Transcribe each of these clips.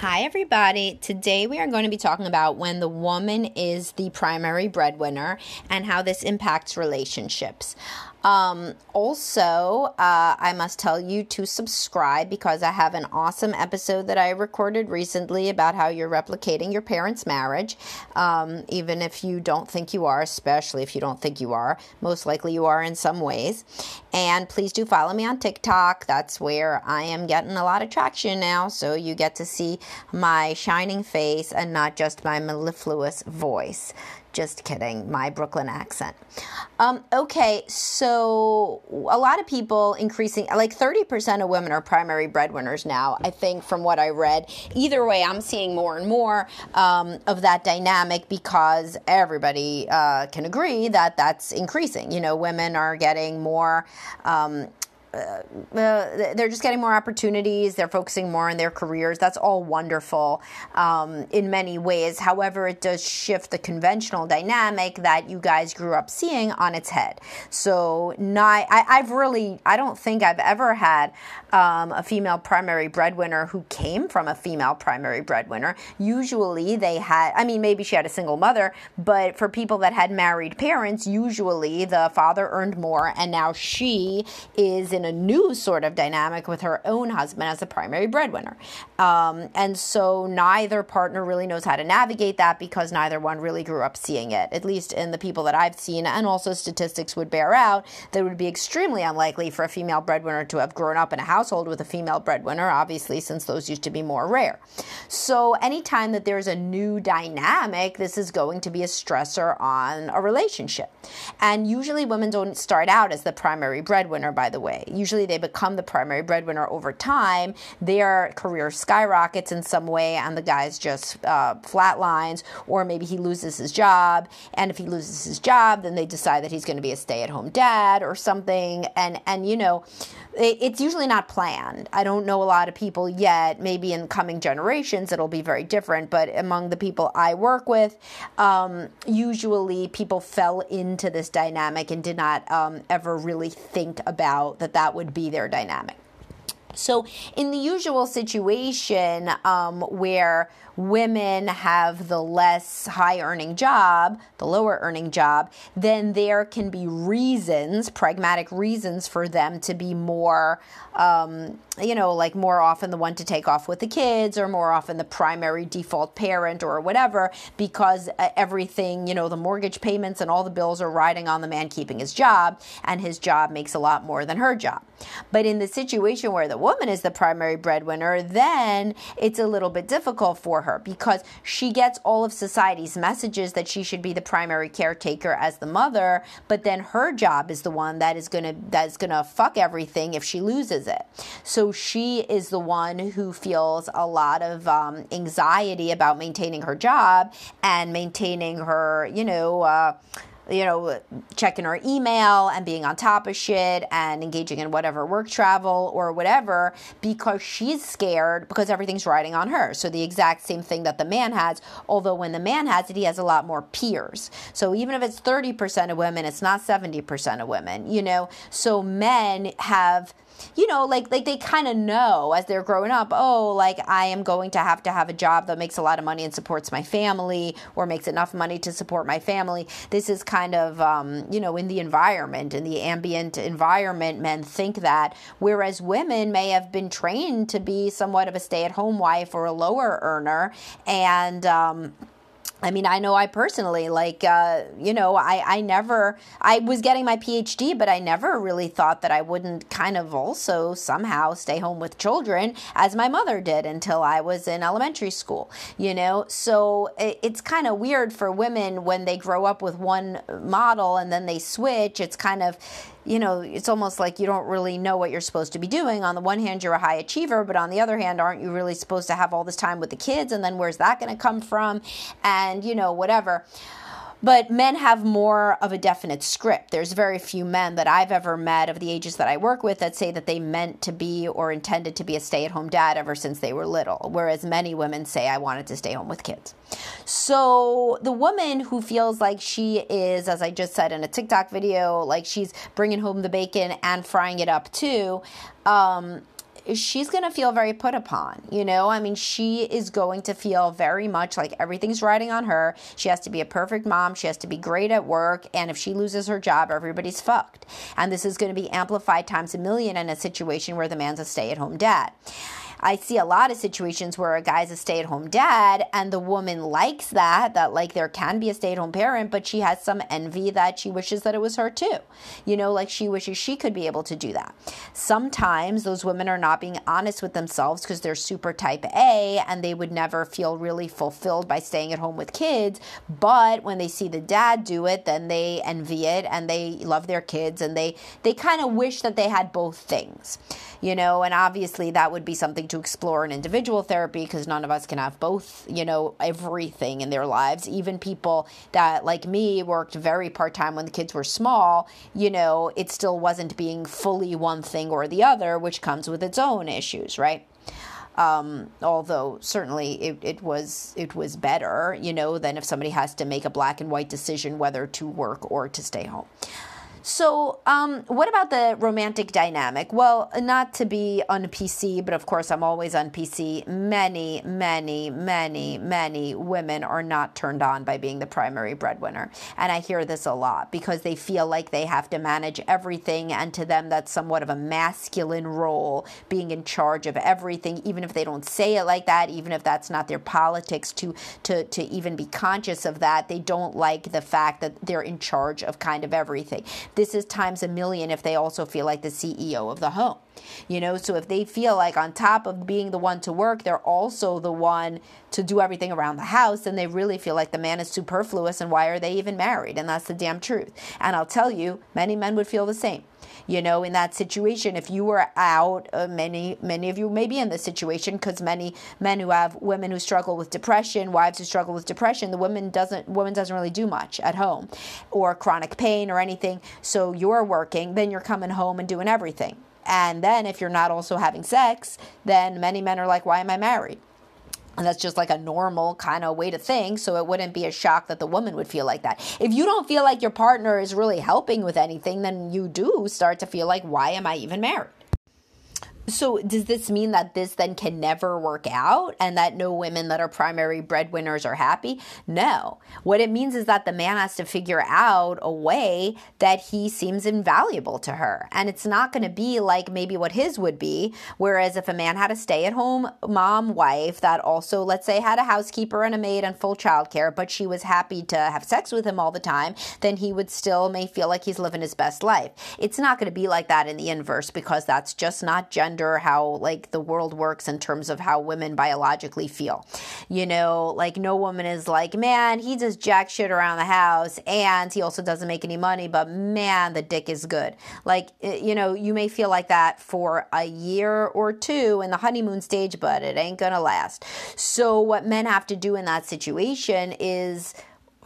Hi, everybody. Today we are going to be talking about when the woman is the primary breadwinner and how this impacts relationships. Um, also, uh, I must tell you to subscribe because I have an awesome episode that I recorded recently about how you're replicating your parents' marriage. Um, even if you don't think you are, especially if you don't think you are, most likely you are in some ways. And please do follow me on TikTok. That's where I am getting a lot of traction now. So you get to see my shining face and not just my mellifluous voice. Just kidding, my Brooklyn accent. Um, okay, so a lot of people increasing, like 30% of women are primary breadwinners now, I think, from what I read. Either way, I'm seeing more and more um, of that dynamic because everybody uh, can agree that that's increasing. You know, women are getting more. Um, uh, they're just getting more opportunities. They're focusing more on their careers. That's all wonderful um, in many ways. However, it does shift the conventional dynamic that you guys grew up seeing on its head. So, not, I, I've really, I don't think I've ever had um, a female primary breadwinner who came from a female primary breadwinner. Usually they had, I mean, maybe she had a single mother, but for people that had married parents, usually the father earned more and now she is in a new sort of dynamic with her own husband as the primary breadwinner. Um, and so neither partner really knows how to navigate that because neither one really grew up seeing it, at least in the people that I've seen. And also, statistics would bear out that it would be extremely unlikely for a female breadwinner to have grown up in a household with a female breadwinner, obviously, since those used to be more rare. So, anytime that there's a new dynamic, this is going to be a stressor on a relationship. And usually, women don't start out as the primary breadwinner, by the way usually they become the primary breadwinner over time. Their career skyrockets in some way, and the guy's just uh, flatlines, or maybe he loses his job. And if he loses his job, then they decide that he's going to be a stay-at-home dad or something. And and you know, it's usually not planned. I don't know a lot of people yet. Maybe in coming generations it'll be very different. But among the people I work with, um, usually people fell into this dynamic and did not um, ever really think about that that would be their dynamic. So, in the usual situation um, where women have the less high earning job, the lower earning job, then there can be reasons, pragmatic reasons for them to be more, um, you know, like more often the one to take off with the kids or more often the primary default parent or whatever, because uh, everything, you know, the mortgage payments and all the bills are riding on the man keeping his job, and his job makes a lot more than her job. But in the situation where the woman is the primary breadwinner, then it's a little bit difficult for her because she gets all of society's messages that she should be the primary caretaker as the mother, but then her job is the one that is gonna that's gonna fuck everything if she loses it. So she is the one who feels a lot of um, anxiety about maintaining her job and maintaining her, you know. Uh, you know, checking her email and being on top of shit and engaging in whatever work travel or whatever because she's scared because everything's riding on her. So the exact same thing that the man has, although when the man has it, he has a lot more peers. So even if it's 30% of women, it's not 70% of women, you know? So men have you know, like like they kind of know as they're growing up, oh, like I am going to have to have a job that makes a lot of money and supports my family or makes enough money to support my family. This is kind of um, you know, in the environment, in the ambient environment, men think that whereas women may have been trained to be somewhat of a stay-at-home wife or a lower earner and um I mean, I know I personally, like, uh, you know, I, I never, I was getting my PhD, but I never really thought that I wouldn't kind of also somehow stay home with children as my mother did until I was in elementary school, you know? So it, it's kind of weird for women when they grow up with one model and then they switch. It's kind of, you know, it's almost like you don't really know what you're supposed to be doing. On the one hand, you're a high achiever, but on the other hand, aren't you really supposed to have all this time with the kids? And then where's that going to come from? And, you know, whatever. But men have more of a definite script. There's very few men that I've ever met of the ages that I work with that say that they meant to be or intended to be a stay at home dad ever since they were little, whereas many women say, I wanted to stay home with kids. So the woman who feels like she is, as I just said in a TikTok video, like she's bringing home the bacon and frying it up too. Um, she's going to feel very put upon. You know, I mean, she is going to feel very much like everything's riding on her. She has to be a perfect mom. She has to be great at work. And if she loses her job, everybody's fucked. And this is going to be amplified times a million in a situation where the man's a stay at home dad. I see a lot of situations where a guy's a stay at home dad and the woman likes that, that like there can be a stay at home parent, but she has some envy that she wishes that it was her too. You know, like she wishes she could be able to do that. Sometimes those women are not being honest with themselves because they're super type A and they would never feel really fulfilled by staying at home with kids. But when they see the dad do it, then they envy it and they love their kids and they, they kind of wish that they had both things, you know, and obviously that would be something to explore in individual therapy because none of us can have both, you know, everything in their lives. Even people that, like me, worked very part time when the kids were small, you know, it still wasn't being fully one thing or the other, which comes with its own issues, right? Um, although certainly it, it was it was better, you know, than if somebody has to make a black and white decision whether to work or to stay home. So, um, what about the romantic dynamic? Well, not to be on PC, but of course, I'm always on PC. Many, many, many, many women are not turned on by being the primary breadwinner. And I hear this a lot because they feel like they have to manage everything. And to them, that's somewhat of a masculine role, being in charge of everything, even if they don't say it like that, even if that's not their politics to, to, to even be conscious of that. They don't like the fact that they're in charge of kind of everything this is times a million if they also feel like the CEO of the home. You know, so if they feel like on top of being the one to work, they're also the one to do everything around the house, then they really feel like the man is superfluous and why are they even married? And that's the damn truth. And I'll tell you, many men would feel the same you know in that situation if you were out uh, many many of you may be in this situation because many men who have women who struggle with depression wives who struggle with depression the woman doesn't woman doesn't really do much at home or chronic pain or anything so you're working then you're coming home and doing everything and then if you're not also having sex then many men are like why am i married and that's just like a normal kind of way to think. So it wouldn't be a shock that the woman would feel like that. If you don't feel like your partner is really helping with anything, then you do start to feel like, why am I even married? So, does this mean that this then can never work out and that no women that are primary breadwinners are happy? No. What it means is that the man has to figure out a way that he seems invaluable to her. And it's not going to be like maybe what his would be. Whereas if a man had a stay at home mom wife that also, let's say, had a housekeeper and a maid and full childcare, but she was happy to have sex with him all the time, then he would still may feel like he's living his best life. It's not going to be like that in the inverse because that's just not gender gender, how like the world works in terms of how women biologically feel. You know, like no woman is like, man, he does jack shit around the house and he also doesn't make any money, but man, the dick is good. Like, eh, you know, you may feel like that for a year or two in the honeymoon stage, but it ain't gonna last. So, what men have to do in that situation is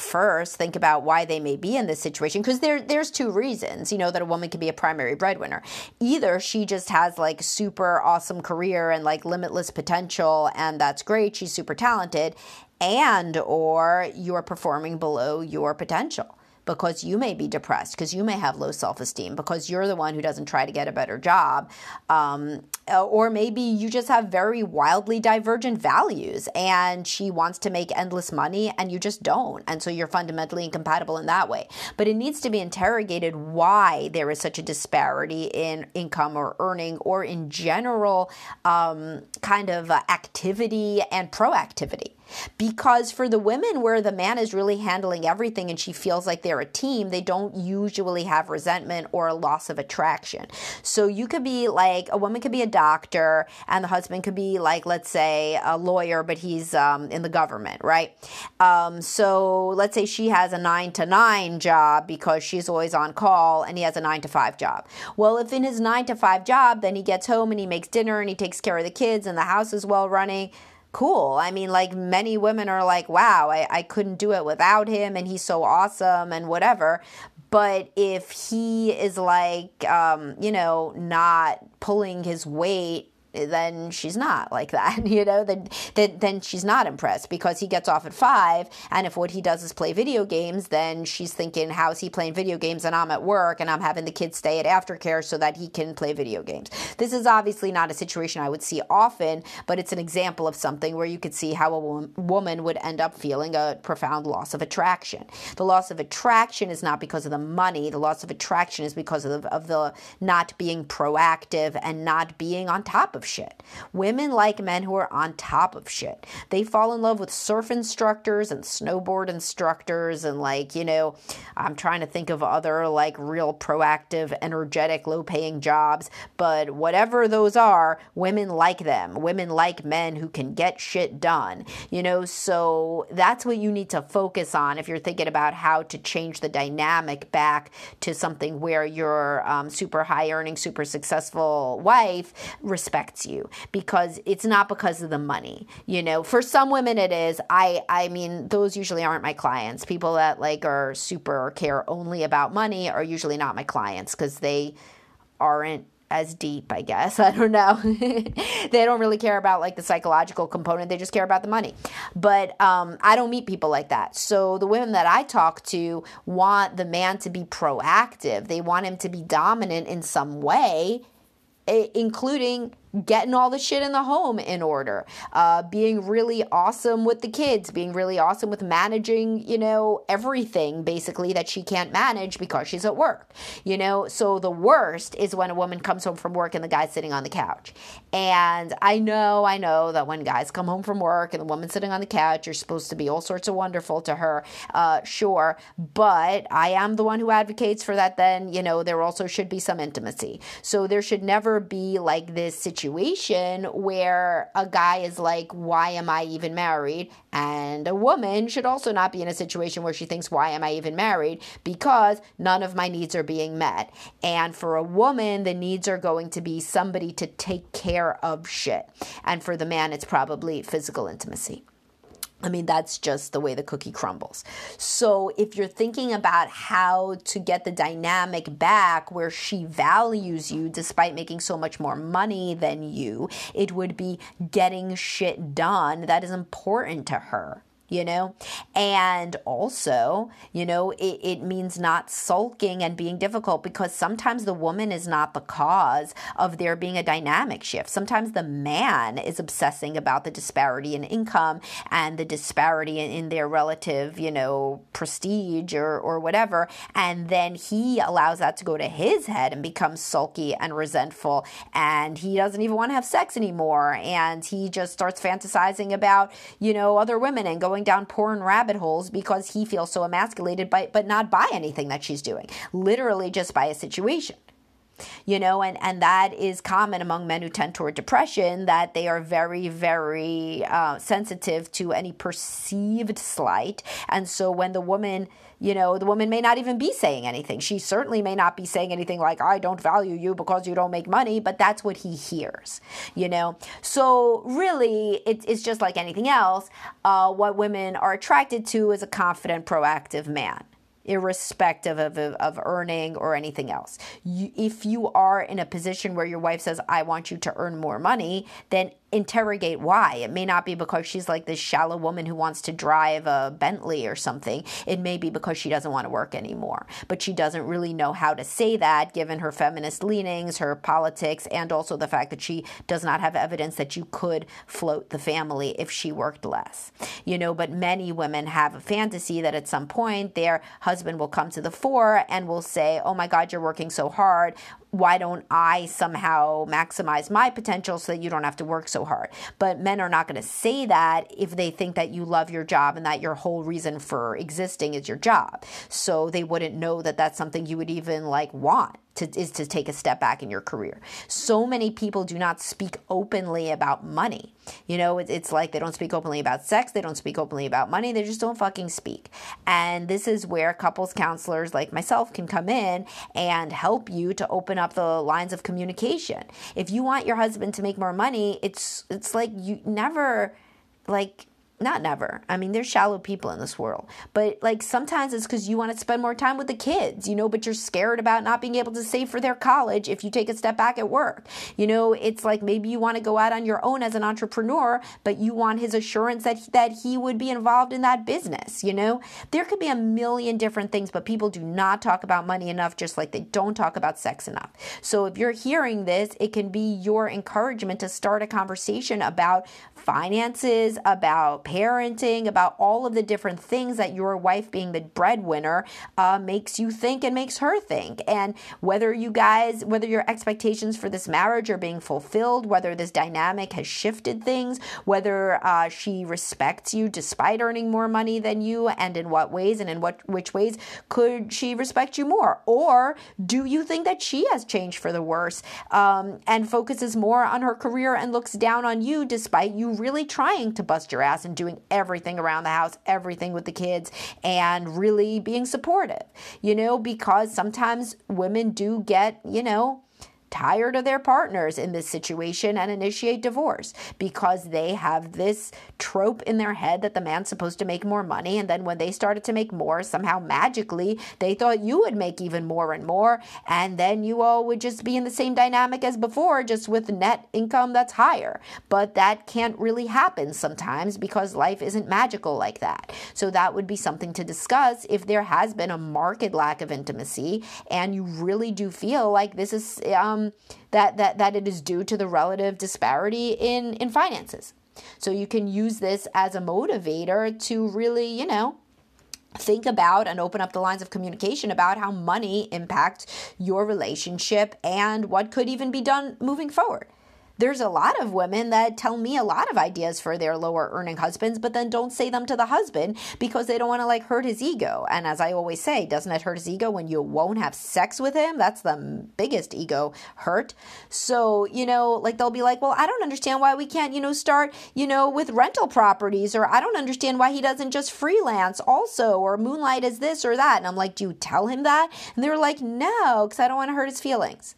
first think about why they may be in this situation because there there's two reasons you know that a woman can be a primary breadwinner. Either she just has like super awesome career and like limitless potential and that's great she's super talented and or you're performing below your potential because you may be depressed, because you may have low self esteem, because you're the one who doesn't try to get a better job. Um, or maybe you just have very wildly divergent values and she wants to make endless money and you just don't. And so you're fundamentally incompatible in that way. But it needs to be interrogated why there is such a disparity in income or earning or in general um, kind of uh, activity and proactivity Because for the women where the man is really handling everything and she feels like they're a team, they don't usually have resentment or a loss of attraction. So you could be like, a woman could be a doctor and the husband could be like, let's say, a lawyer, but he's um, in the government, right? Um, so let's say she has a nine to nine job because she's always on call and he has a nine to five job. Well, if in his nine to five job, then he gets home and he makes dinner and he takes care of the kids and the house is well running cool. I mean, like many women are like, wow, I, I couldn't do it without him and he's so awesome and whatever. But if he is like, um, you know, not pulling his weight then she's not like that, you know, then, then, then she's not impressed because he gets off at five. And if what he does is play video games, then she's thinking, how's he playing video games and I'm at work and I'm having the kids stay at aftercare so that he can play video games. This is obviously not a situation I would see often, but it's an example of something where you could see how a woman would end up feeling a profound loss of attraction. The loss of attraction is not because of the money. The loss of attraction is because of the, of the not being proactive and not being on top of shit. Women like men who are on top of shit. They fall in love with surf instructors and snowboard instructors and like, you know, I'm trying to think of other like real proactive, energetic, low paying jobs, but whatever those are, women like them. Women like men who can get shit done. You know, so that's what you need to focus on if you're thinking about how to change the dynamic back to something where your um, super high earning, super successful wife respects you because it's not because of the money. You know, for some women it is. I I mean, those usually aren't my clients. People that like are super care only about money are usually not my clients because they aren't as deep, I guess. I don't know. they don't really care about like the psychological component. They just care about the money. But um, I don't meet people like that. So the women that I talk to want the man to be proactive. They want him to be dominant in some way, including getting all the shit in the home in order, uh, being really awesome with the kids, being really awesome with managing, you know, everything basically that she can't manage because she's at work, you know. So the worst is when a woman comes home from work and the guy's sitting on the couch. And I know, I know that when guys come home from work and the woman's sitting on the couch, you're supposed to be all sorts of wonderful to her, uh, sure. But I am the one who advocates for that, then, you know, there also should be some intimacy. So there should never be like this situation situation where a guy is like, Why am I even married? And a woman should also not be in a situation where she thinks, Why am I even married? Because none of my needs are being met. And for a woman, the needs are going to be somebody to take care of shit. And for the man, it's probably physical intimacy. I mean, that's just the way the cookie crumbles. So, if you're thinking about how to get the dynamic back where she values you despite making so much more money than you, it would be getting shit done that is important to her you know? And also, you know, it, it means not sulking and being difficult because sometimes the woman is not the cause of there being a dynamic shift. Sometimes the man is obsessing about the disparity in income and the disparity in, in their relative, you know, prestige or, or whatever. And then he allows that to go to his head and becomes sulky and resentful. And he doesn't even want to have sex anymore. And he just starts fantasizing about, you know, other women and going going down porn rabbit holes because he feels so emasculated by but not by anything that she's doing. Literally just by a situation you know and and that is common among men who tend toward depression that they are very very uh, sensitive to any perceived slight and so when the woman you know, the woman may not even be saying anything. She certainly may not be saying anything like, I don't value you because you don't make money, but that's what he hears, you know? So, really, it, it's just like anything else. Uh, what women are attracted to is a confident, proactive man irrespective of, of, of, earning or anything else. You, if you are in a position where your wife says, I want you to earn more money, then interrogate why. It may not be because she's like this shallow woman who wants to drive a Bentley or something. It may be because she doesn't want to work anymore. But she doesn't really know how to say that given her feminist leanings, her politics, and also the fact that she does not have evidence that you could float the family if she worked less. You know, but many women have a fantasy that at some point their husband will come to the fore and will say, Oh my God, you're working so hard why don't I somehow maximize my potential so that you don't have to work so hard? But men are not going to say that if they think that you love your job and that your whole reason for existing is your job. So they wouldn't know that that's something you would even like want to, is to take a step back in your career. So many people do not speak openly about money. You know, it, it's like they don't speak openly about sex, they don't speak openly about money, they just don't fucking speak. And this is where couples counselors like myself can come in and help you to open up the lines of communication. If you want your husband to make more money, it's it's like you never like not never. I mean, there's shallow people in this world. But like sometimes it's because you want to spend more time with the kids, you know, but you're scared about not being able to save for their college if you take a step back at work. You know, it's like maybe you want to go out on your own as an entrepreneur, but you want his assurance that that he would be involved in that business, you know? There could be a million different things, but people do not talk about money enough just like they don't talk about sex enough. So if you're hearing this, it can be your encouragement to start a conversation about finances, about parenting, about all of the different things that your wife being the breadwinner uh, makes you think and makes her think. And whether you guys, whether your expectations for this marriage are being fulfilled, whether this dynamic has shifted things, whether uh, she respects you despite earning more money than you, and in what ways and in what which ways could she respect you more? Or do you think that she has changed for the worse um, and focuses more on her career and looks down on you despite you really trying to bust your ass and doing everything around the house, everything with the kids, and really being supportive, you know, because sometimes women do get, you know, tired of their partners in this situation and initiate divorce because they have this trope in their head that the man's supposed to make more money. And then when they started to make more, somehow magically they thought you would make even more and more. And then you all would just be in the same dynamic as before, just with net income that's higher. But that can't really happen sometimes because life isn't magical like that. So that would be something to discuss if there has been a marked lack of intimacy and you really do feel like this is. Um, um, that, that, that it is due to the relative disparity in, in finances. So you can use this as a motivator to really, you know, think about and open up the lines of communication about how money impacts your relationship and what could even be done moving forward there's a lot of women that tell me a lot of ideas for their lower earning husbands, but then don't say them to the husband because they don't want to like hurt his ego. And as I always say, doesn't it hurt his ego when you won't have sex with him? That's the biggest ego hurt. So, you know, like they'll be like, well, I don't understand why we can't, you know, start, you know, with rental properties, or I don't understand why he doesn't just freelance also, or moonlight as this or that. And I'm like, do you tell him that? And they're like, no, because I don't want to hurt his feelings.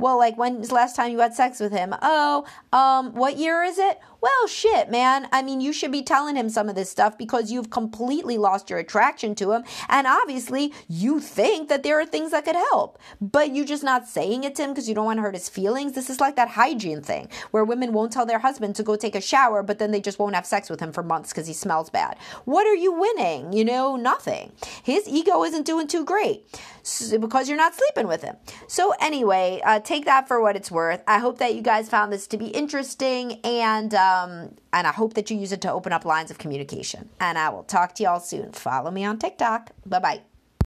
Well, like when's the last time you had sex with him? Oh, um, what year is it? Well, shit, man. I mean, you should be telling him some of this stuff because you've completely lost your attraction to him. And obviously, you think that there are things that could help, but you're just not saying it to him because you don't want to hurt his feelings. This is like that hygiene thing where women won't tell their husband to go take a shower, but then they just won't have sex with him for months because he smells bad. What are you winning? You know, nothing. His ego isn't doing too great because you're not sleeping with him. So, anyway, uh, take that for what it's worth. I hope that you guys found this to be interesting and, uh, um, and I hope that you use it to open up lines of communication. And I will talk to y'all soon. Follow me on TikTok. Bye bye.